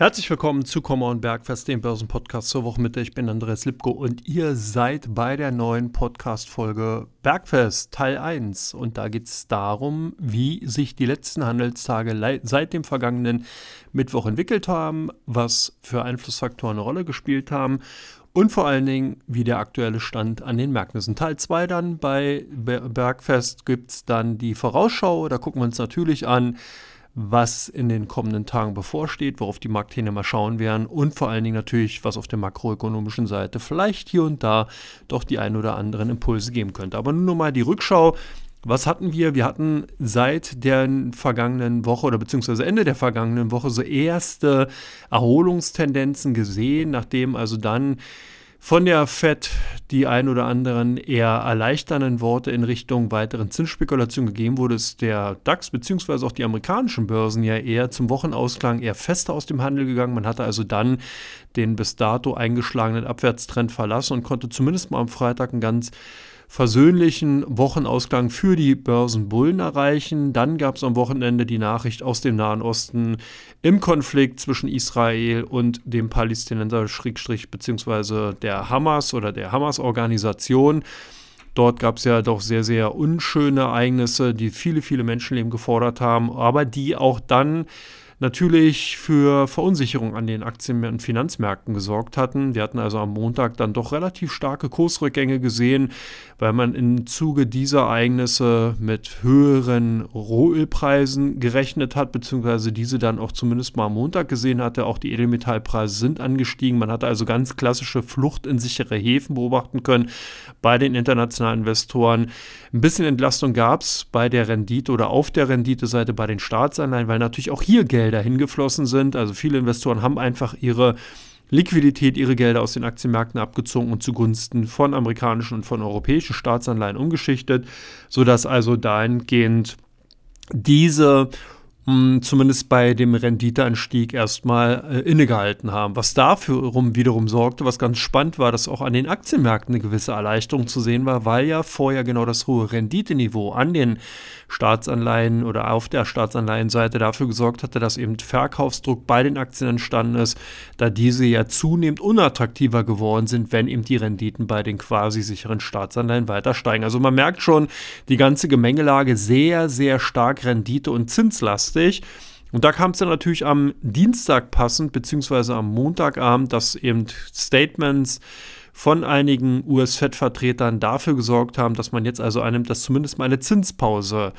Herzlich willkommen zu Kommer und Bergfest, dem Börsenpodcast zur Wochenmitte. Ich bin Andreas Lipko und ihr seid bei der neuen Podcast-Folge Bergfest Teil 1. Und da geht es darum, wie sich die letzten Handelstage seit dem vergangenen Mittwoch entwickelt haben, was für Einflussfaktoren eine Rolle gespielt haben und vor allen Dingen, wie der aktuelle Stand an den Märkten ist. Teil 2 dann bei Bergfest gibt es dann die Vorausschau. Da gucken wir uns natürlich an, was in den kommenden Tagen bevorsteht, worauf die Marktteilnehmer schauen werden und vor allen Dingen natürlich, was auf der makroökonomischen Seite vielleicht hier und da doch die ein oder anderen Impulse geben könnte. Aber nun nochmal die Rückschau. Was hatten wir? Wir hatten seit der vergangenen Woche oder beziehungsweise Ende der vergangenen Woche so erste Erholungstendenzen gesehen, nachdem also dann von der FED die ein oder anderen eher erleichternden Worte in Richtung weiteren Zinsspekulation gegeben wurde, ist der DAX bzw. auch die amerikanischen Börsen ja eher zum Wochenausklang eher fester aus dem Handel gegangen. Man hatte also dann den bis dato eingeschlagenen Abwärtstrend verlassen und konnte zumindest mal am Freitag ein ganz versöhnlichen Wochenausgang für die Börsenbullen erreichen. Dann gab es am Wochenende die Nachricht aus dem Nahen Osten im Konflikt zwischen Israel und dem Palästinenser Schrägstrich beziehungsweise der Hamas oder der Hamas-Organisation. Dort gab es ja doch sehr, sehr unschöne Ereignisse, die viele, viele Menschenleben gefordert haben, aber die auch dann natürlich für Verunsicherung an den Aktien- und Finanzmärkten gesorgt hatten. Wir hatten also am Montag dann doch relativ starke Kursrückgänge gesehen, weil man im Zuge dieser Ereignisse mit höheren Rohölpreisen gerechnet hat, beziehungsweise diese dann auch zumindest mal am Montag gesehen hatte. Auch die Edelmetallpreise sind angestiegen. Man hatte also ganz klassische Flucht in sichere Häfen beobachten können bei den internationalen Investoren. Ein bisschen Entlastung gab es bei der Rendite oder auf der Renditeseite bei den Staatsanleihen, weil natürlich auch hier Geld Gelder hingeflossen sind. Also viele Investoren haben einfach ihre Liquidität, ihre Gelder aus den Aktienmärkten abgezogen und zugunsten von amerikanischen und von europäischen Staatsanleihen umgeschichtet, sodass also dahingehend diese zumindest bei dem Renditeanstieg erstmal äh, innegehalten haben. Was dafür wiederum sorgte, was ganz spannend war, dass auch an den Aktienmärkten eine gewisse Erleichterung zu sehen war, weil ja vorher genau das hohe Renditeniveau an den Staatsanleihen oder auf der Staatsanleihenseite dafür gesorgt hatte, dass eben Verkaufsdruck bei den Aktien entstanden ist, da diese ja zunehmend unattraktiver geworden sind, wenn eben die Renditen bei den quasi sicheren Staatsanleihen weiter steigen. Also man merkt schon, die ganze Gemengelage sehr, sehr stark Rendite- und Zinslastig. Und da kam es dann natürlich am Dienstag passend, beziehungsweise am Montagabend, dass eben Statements von einigen US-Fed-Vertretern dafür gesorgt haben, dass man jetzt also annimmt, dass zumindest mal eine Zinspause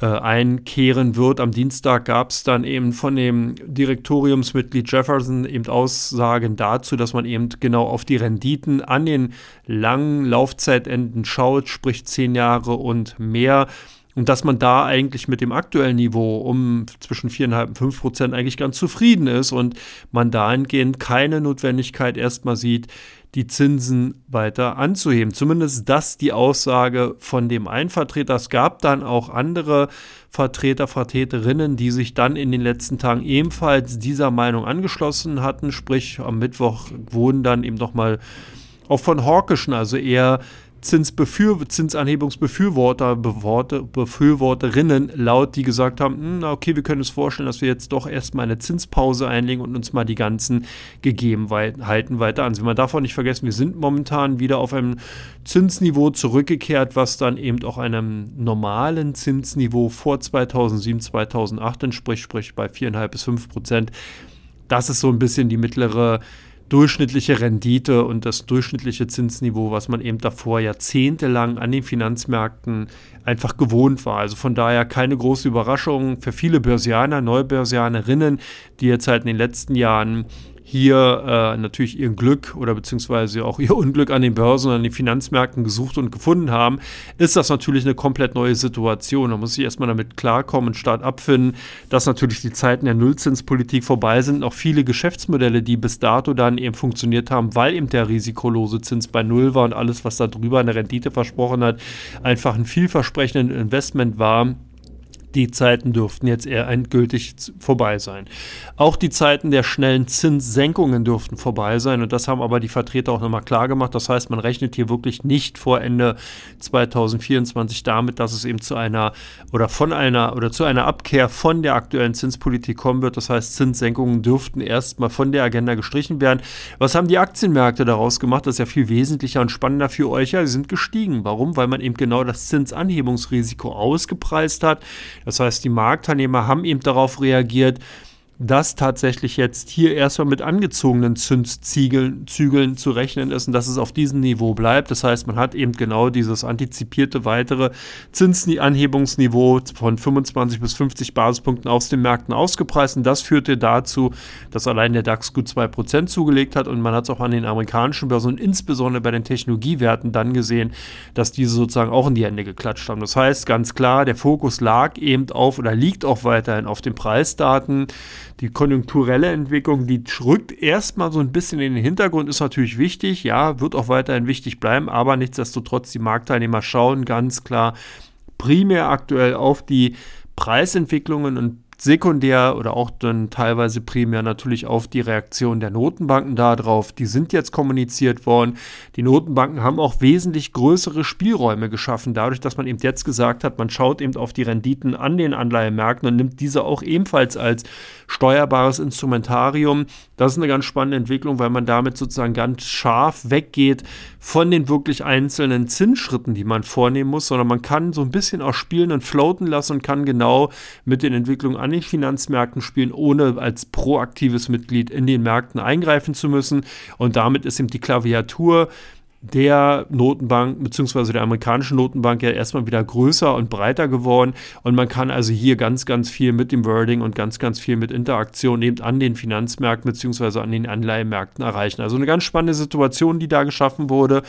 äh, einkehren wird. Am Dienstag gab es dann eben von dem Direktoriumsmitglied Jefferson eben Aussagen dazu, dass man eben genau auf die Renditen an den langen Laufzeitenden schaut, sprich zehn Jahre und mehr und dass man da eigentlich mit dem aktuellen Niveau um zwischen 4,5 und 5 Prozent eigentlich ganz zufrieden ist und man dahingehend keine Notwendigkeit erstmal sieht, die Zinsen weiter anzuheben. Zumindest das die Aussage von dem einen Vertreter. Es gab dann auch andere Vertreter, Vertreterinnen, die sich dann in den letzten Tagen ebenfalls dieser Meinung angeschlossen hatten. Sprich, am Mittwoch wurden dann eben nochmal auch von Hawkischen, also eher Zinsbefür Zinsanhebungsbefürworter, Befürworterinnen laut, die gesagt haben, hm, na okay, wir können uns vorstellen, dass wir jetzt doch erstmal eine Zinspause einlegen und uns mal die ganzen Gegebenheiten weiter ansehen. Man darf auch nicht vergessen, wir sind momentan wieder auf einem Zinsniveau zurückgekehrt, was dann eben auch einem normalen Zinsniveau vor 2007, 2008 entspricht, sprich bei 4,5 bis 5 Prozent. Das ist so ein bisschen die mittlere durchschnittliche Rendite und das durchschnittliche Zinsniveau, was man eben davor jahrzehntelang an den Finanzmärkten einfach gewohnt war. Also von daher keine große Überraschung für viele Börsianer, Neubörsianerinnen, die jetzt halt in den letzten Jahren hier äh, natürlich ihr Glück oder beziehungsweise auch ihr Unglück an den Börsen und an den Finanzmärkten gesucht und gefunden haben, ist das natürlich eine komplett neue Situation. Da muss ich erstmal damit klarkommen, statt abfinden, dass natürlich die Zeiten der Nullzinspolitik vorbei sind. Auch viele Geschäftsmodelle, die bis dato dann eben funktioniert haben, weil eben der risikolose Zins bei Null war und alles, was da drüber eine Rendite versprochen hat, einfach ein vielversprechendes Investment war die Zeiten dürften jetzt eher endgültig vorbei sein. Auch die Zeiten der schnellen Zinssenkungen dürften vorbei sein und das haben aber die Vertreter auch nochmal klar gemacht. Das heißt, man rechnet hier wirklich nicht vor Ende 2024 damit, dass es eben zu einer oder von einer oder zu einer Abkehr von der aktuellen Zinspolitik kommen wird. Das heißt, Zinssenkungen dürften erstmal von der Agenda gestrichen werden. Was haben die Aktienmärkte daraus gemacht? Das ist ja viel wesentlicher und spannender für euch. Ja, sie sind gestiegen. Warum? Weil man eben genau das Zinsanhebungsrisiko ausgepreist hat. Das heißt, die Marktteilnehmer haben eben darauf reagiert, dass tatsächlich jetzt hier erstmal mit angezogenen Zinszügeln zu rechnen ist und dass es auf diesem Niveau bleibt. Das heißt, man hat eben genau dieses antizipierte weitere Zinsanhebungsniveau von 25 bis 50 Basispunkten aus den Märkten ausgepreist. Und das führte dazu, dass allein der DAX gut 2% zugelegt hat und man hat es auch an den amerikanischen Börsen insbesondere bei den Technologiewerten dann gesehen, dass diese sozusagen auch in die Hände geklatscht haben. Das heißt ganz klar, der Fokus lag eben auf oder liegt auch weiterhin auf den Preisdaten die konjunkturelle Entwicklung, die rückt erstmal so ein bisschen in den Hintergrund, ist natürlich wichtig, ja, wird auch weiterhin wichtig bleiben, aber nichtsdestotrotz, die Marktteilnehmer schauen ganz klar primär aktuell auf die Preisentwicklungen und sekundär oder auch dann teilweise primär natürlich auf die Reaktion der Notenbanken darauf. Die sind jetzt kommuniziert worden. Die Notenbanken haben auch wesentlich größere Spielräume geschaffen, dadurch, dass man eben jetzt gesagt hat, man schaut eben auf die Renditen an den Anleihemärkten und nimmt diese auch ebenfalls als steuerbares Instrumentarium. Das ist eine ganz spannende Entwicklung, weil man damit sozusagen ganz scharf weggeht von den wirklich einzelnen Zinsschritten, die man vornehmen muss, sondern man kann so ein bisschen auch spielen und floaten lassen und kann genau mit den Entwicklungen an den Finanzmärkten spielen, ohne als proaktives Mitglied in den Märkten eingreifen zu müssen. Und damit ist eben die Klaviatur der Notenbank bzw. der amerikanischen Notenbank ja erstmal wieder größer und breiter geworden und man kann also hier ganz, ganz viel mit dem Wording und ganz, ganz viel mit Interaktion eben an den Finanzmärkten bzw. an den Anleihemärkten erreichen. Also eine ganz spannende Situation, die da geschaffen wurde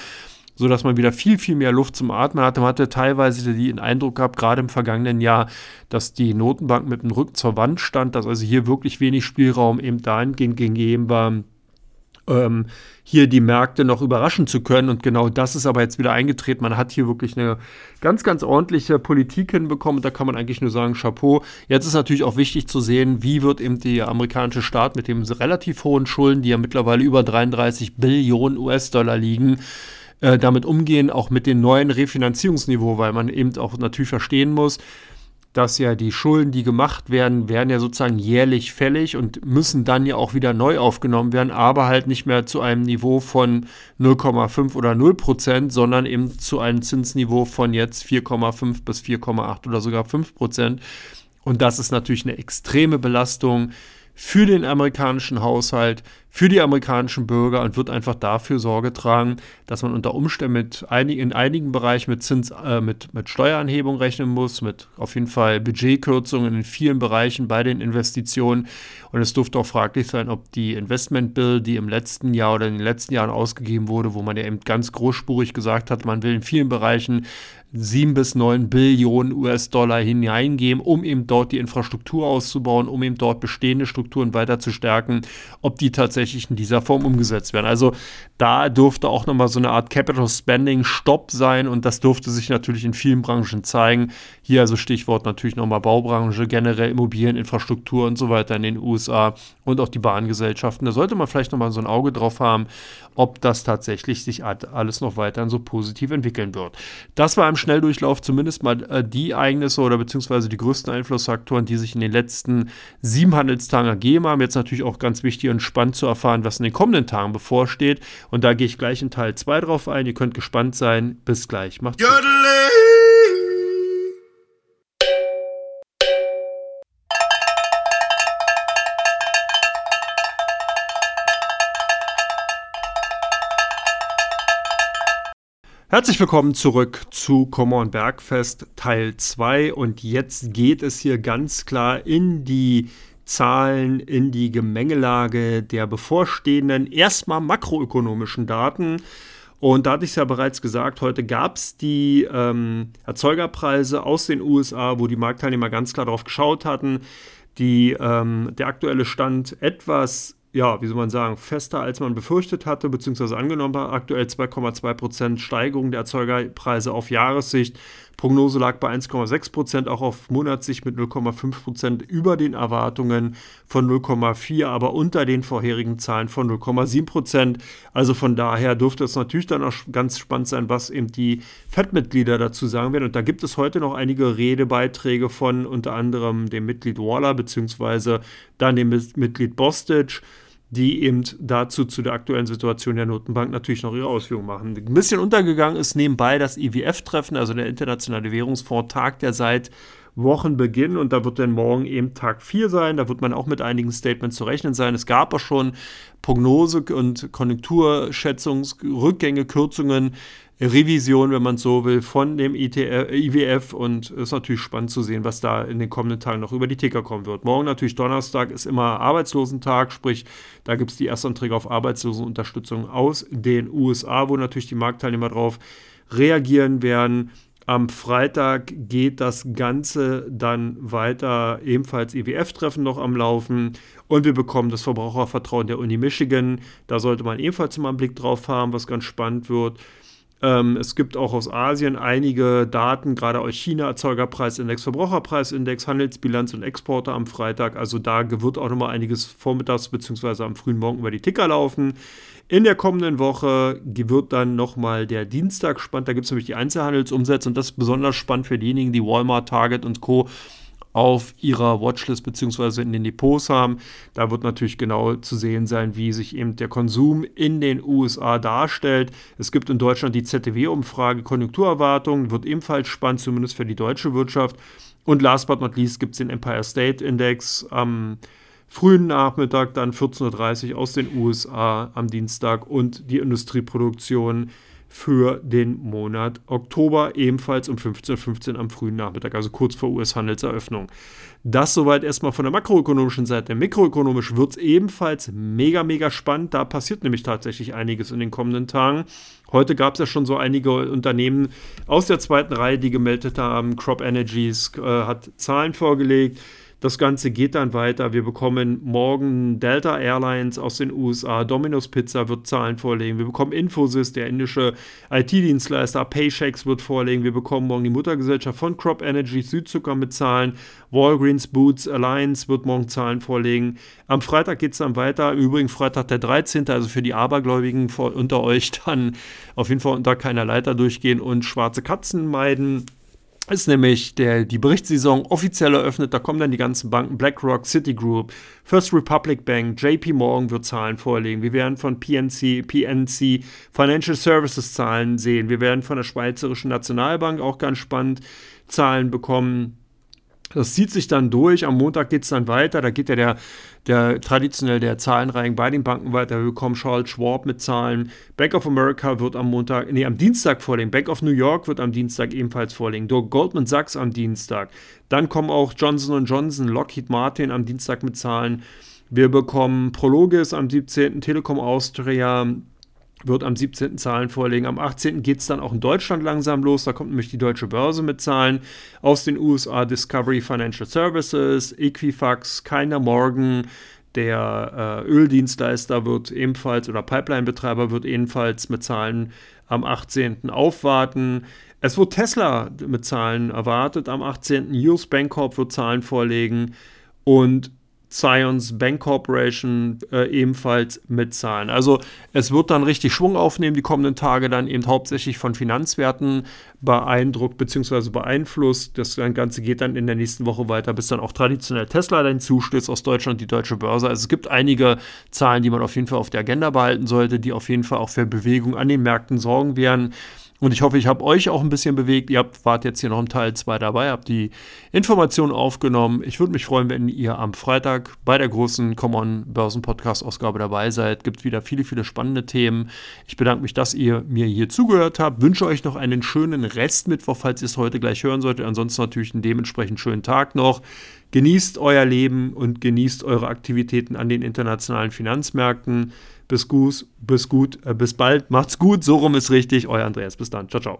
so dass man wieder viel, viel mehr Luft zum Atmen hatte. Man hatte teilweise den Eindruck gehabt, gerade im vergangenen Jahr, dass die Notenbank mit dem Rücken zur Wand stand, dass also hier wirklich wenig Spielraum eben dahingehend gegeben war, ähm, hier die Märkte noch überraschen zu können. Und genau das ist aber jetzt wieder eingetreten. Man hat hier wirklich eine ganz, ganz ordentliche Politik hinbekommen. Und da kann man eigentlich nur sagen, Chapeau. Jetzt ist natürlich auch wichtig zu sehen, wie wird eben der amerikanische Staat mit den relativ hohen Schulden, die ja mittlerweile über 33 Billionen US-Dollar liegen, äh, damit umgehen, auch mit dem neuen Refinanzierungsniveau, weil man eben auch natürlich verstehen muss, dass ja die Schulden, die gemacht werden, werden ja sozusagen jährlich fällig und müssen dann ja auch wieder neu aufgenommen werden, aber halt nicht mehr zu einem Niveau von 0,5 oder 0 Prozent, sondern eben zu einem Zinsniveau von jetzt 4,5 bis 4,8 oder sogar 5 Prozent. Und das ist natürlich eine extreme Belastung für den amerikanischen Haushalt, für die amerikanischen Bürger und wird einfach dafür Sorge tragen, dass man unter Umständen mit einig, in einigen Bereichen mit Zins, äh, mit, mit Steueranhebung rechnen muss, mit auf jeden Fall Budgetkürzungen in vielen Bereichen bei den Investitionen. Und es dürfte auch fraglich sein, ob die Investment Bill, die im letzten Jahr oder in den letzten Jahren ausgegeben wurde, wo man ja eben ganz großspurig gesagt hat, man will in vielen Bereichen 7 bis 9 Billionen US-Dollar hineingeben, um eben dort die Infrastruktur auszubauen, um eben dort bestehende Strukturen weiter zu stärken, ob die tatsächlich in dieser Form umgesetzt werden. Also da dürfte auch nochmal so eine Art Capital Spending Stopp sein und das dürfte sich natürlich in vielen Branchen zeigen. Hier also Stichwort natürlich nochmal Baubranche, generell Immobilieninfrastruktur und so weiter in den USA und auch die Bahngesellschaften. Da sollte man vielleicht nochmal so ein Auge drauf haben, ob das tatsächlich sich alles noch weiterhin so positiv entwickeln wird. Das war im Schnelldurchlauf zumindest mal äh, die Ereignisse oder beziehungsweise die größten Einflussfaktoren, die sich in den letzten sieben Handelstagen ergeben haben. Jetzt natürlich auch ganz wichtig und spannend zu erfahren, was in den kommenden Tagen bevorsteht. Und da gehe ich gleich in Teil 2 drauf ein. Ihr könnt gespannt sein. Bis gleich. Macht's gut. Herzlich willkommen zurück zu Common Bergfest Teil 2 und jetzt geht es hier ganz klar in die Zahlen, in die Gemengelage der bevorstehenden erstmal makroökonomischen Daten. Und da hatte ich es ja bereits gesagt, heute gab es die ähm, Erzeugerpreise aus den USA, wo die Marktteilnehmer ganz klar darauf geschaut hatten. Die, ähm, der aktuelle Stand etwas ja, wie soll man sagen, fester als man befürchtet hatte, beziehungsweise angenommen war. Aktuell 2,2% Steigerung der Erzeugerpreise auf Jahressicht Prognose lag bei 1,6 Prozent, auch auf Monatssicht mit 0,5 Prozent über den Erwartungen von 0,4, aber unter den vorherigen Zahlen von 0,7 Prozent. Also von daher dürfte es natürlich dann auch ganz spannend sein, was eben die FED-Mitglieder dazu sagen werden. Und da gibt es heute noch einige Redebeiträge von unter anderem dem Mitglied Waller, beziehungsweise dann dem Mitglied Bostic die eben dazu zu der aktuellen Situation der Notenbank natürlich noch ihre Ausführungen machen. Ein bisschen untergegangen ist nebenbei das IWF-Treffen, also der Internationale Währungsfonds, tagt ja seit Wochenbeginn und da wird dann morgen eben Tag 4 sein. Da wird man auch mit einigen Statements zu rechnen sein. Es gab auch schon Prognose- und Konjunkturschätzungsrückgänge, Kürzungen Revision, wenn man so will, von dem ITF, IWF und es ist natürlich spannend zu sehen, was da in den kommenden Tagen noch über die Ticker kommen wird. Morgen natürlich Donnerstag ist immer Arbeitslosentag, sprich, da gibt es die Erstanträge auf Arbeitslosenunterstützung aus den USA, wo natürlich die Marktteilnehmer darauf reagieren werden. Am Freitag geht das Ganze dann weiter, ebenfalls IWF-Treffen noch am Laufen. Und wir bekommen das Verbrauchervertrauen der Uni Michigan. Da sollte man ebenfalls mal einen Blick drauf haben, was ganz spannend wird. Ähm, es gibt auch aus Asien einige Daten, gerade aus China, Erzeugerpreisindex, Verbraucherpreisindex, Handelsbilanz und Exporte am Freitag. Also da wird auch nochmal einiges vormittags bzw. am frühen Morgen über die Ticker laufen. In der kommenden Woche wird dann nochmal der Dienstag spannend. Da gibt es nämlich die Einzelhandelsumsätze und das ist besonders spannend für diejenigen, die Walmart, Target und Co auf ihrer Watchlist bzw. in den Depots haben. Da wird natürlich genau zu sehen sein, wie sich eben der Konsum in den USA darstellt. Es gibt in Deutschland die ZDW-Umfrage Konjunkturerwartungen, wird ebenfalls spannend, zumindest für die deutsche Wirtschaft. Und last but not least gibt es den Empire State Index am frühen Nachmittag, dann 14.30 Uhr aus den USA am Dienstag und die Industrieproduktion für den Monat Oktober, ebenfalls um 15.15 Uhr am frühen Nachmittag, also kurz vor US-Handelseröffnung. Das soweit erstmal von der makroökonomischen Seite. Mikroökonomisch wird es ebenfalls mega, mega spannend. Da passiert nämlich tatsächlich einiges in den kommenden Tagen. Heute gab es ja schon so einige Unternehmen aus der zweiten Reihe, die gemeldet haben. Crop Energies äh, hat Zahlen vorgelegt. Das Ganze geht dann weiter. Wir bekommen morgen Delta Airlines aus den USA, Domino's Pizza wird Zahlen vorlegen. Wir bekommen Infosys, der indische IT-Dienstleister, Paychecks wird vorlegen. Wir bekommen morgen die Muttergesellschaft von Crop Energy, Südzucker mit Zahlen. Walgreens Boots Alliance wird morgen Zahlen vorlegen. Am Freitag geht es dann weiter. Im Übrigen Freitag der 13., also für die Abergläubigen unter euch dann auf jeden Fall unter keiner Leiter durchgehen und schwarze Katzen meiden ist nämlich der, die Berichtssaison offiziell eröffnet. Da kommen dann die ganzen Banken, BlackRock, Citigroup, First Republic Bank, JP Morgan wird Zahlen vorlegen. Wir werden von PNC, PNC Financial Services Zahlen sehen. Wir werden von der Schweizerischen Nationalbank auch ganz spannend Zahlen bekommen. Das zieht sich dann durch. Am Montag geht es dann weiter. Da geht ja der, der traditionell der Zahlenreihen bei den Banken weiter. Wir bekommen Charles Schwab mit Zahlen. Bank of America wird am Montag, nee, am Dienstag vorlegen. Bank of New York wird am Dienstag ebenfalls vorlegen. Goldman Sachs am Dienstag. Dann kommen auch Johnson Johnson, Lockheed Martin am Dienstag mit Zahlen. Wir bekommen Prologis am 17. Telekom Austria, wird am 17. Zahlen vorlegen. Am 18. geht es dann auch in Deutschland langsam los. Da kommt nämlich die deutsche Börse mit Zahlen aus den USA, Discovery Financial Services, Equifax, Keiner Morgan, der äh, Öldienstleister wird ebenfalls oder Pipeline-Betreiber wird ebenfalls mit Zahlen am 18. aufwarten. Es wird Tesla mit Zahlen erwartet. Am 18. US Bancorp wird Zahlen vorlegen. Und Science Bank Corporation äh, ebenfalls mitzahlen. Also es wird dann richtig Schwung aufnehmen, die kommenden Tage dann eben hauptsächlich von Finanzwerten beeindruckt bzw. beeinflusst. Das Ganze geht dann in der nächsten Woche weiter, bis dann auch traditionell Tesla dann zustößt aus Deutschland, die deutsche Börse. Also es gibt einige Zahlen, die man auf jeden Fall auf der Agenda behalten sollte, die auf jeden Fall auch für Bewegung an den Märkten sorgen werden. Und ich hoffe, ich habe euch auch ein bisschen bewegt. Ihr habt, wart jetzt hier noch im Teil 2 dabei, habt die Informationen aufgenommen. Ich würde mich freuen, wenn ihr am Freitag bei der großen Common Börsen Podcast Ausgabe dabei seid. Gibt wieder viele, viele spannende Themen. Ich bedanke mich, dass ihr mir hier zugehört habt. Wünsche euch noch einen schönen Restmittwoch, falls ihr es heute gleich hören solltet. Ansonsten natürlich einen dementsprechend schönen Tag noch. Genießt euer Leben und genießt eure Aktivitäten an den internationalen Finanzmärkten. Bis gut, bis gut, äh, bis bald. Macht's gut. So rum ist richtig. Euer Andreas. Bis dann. Ciao, ciao.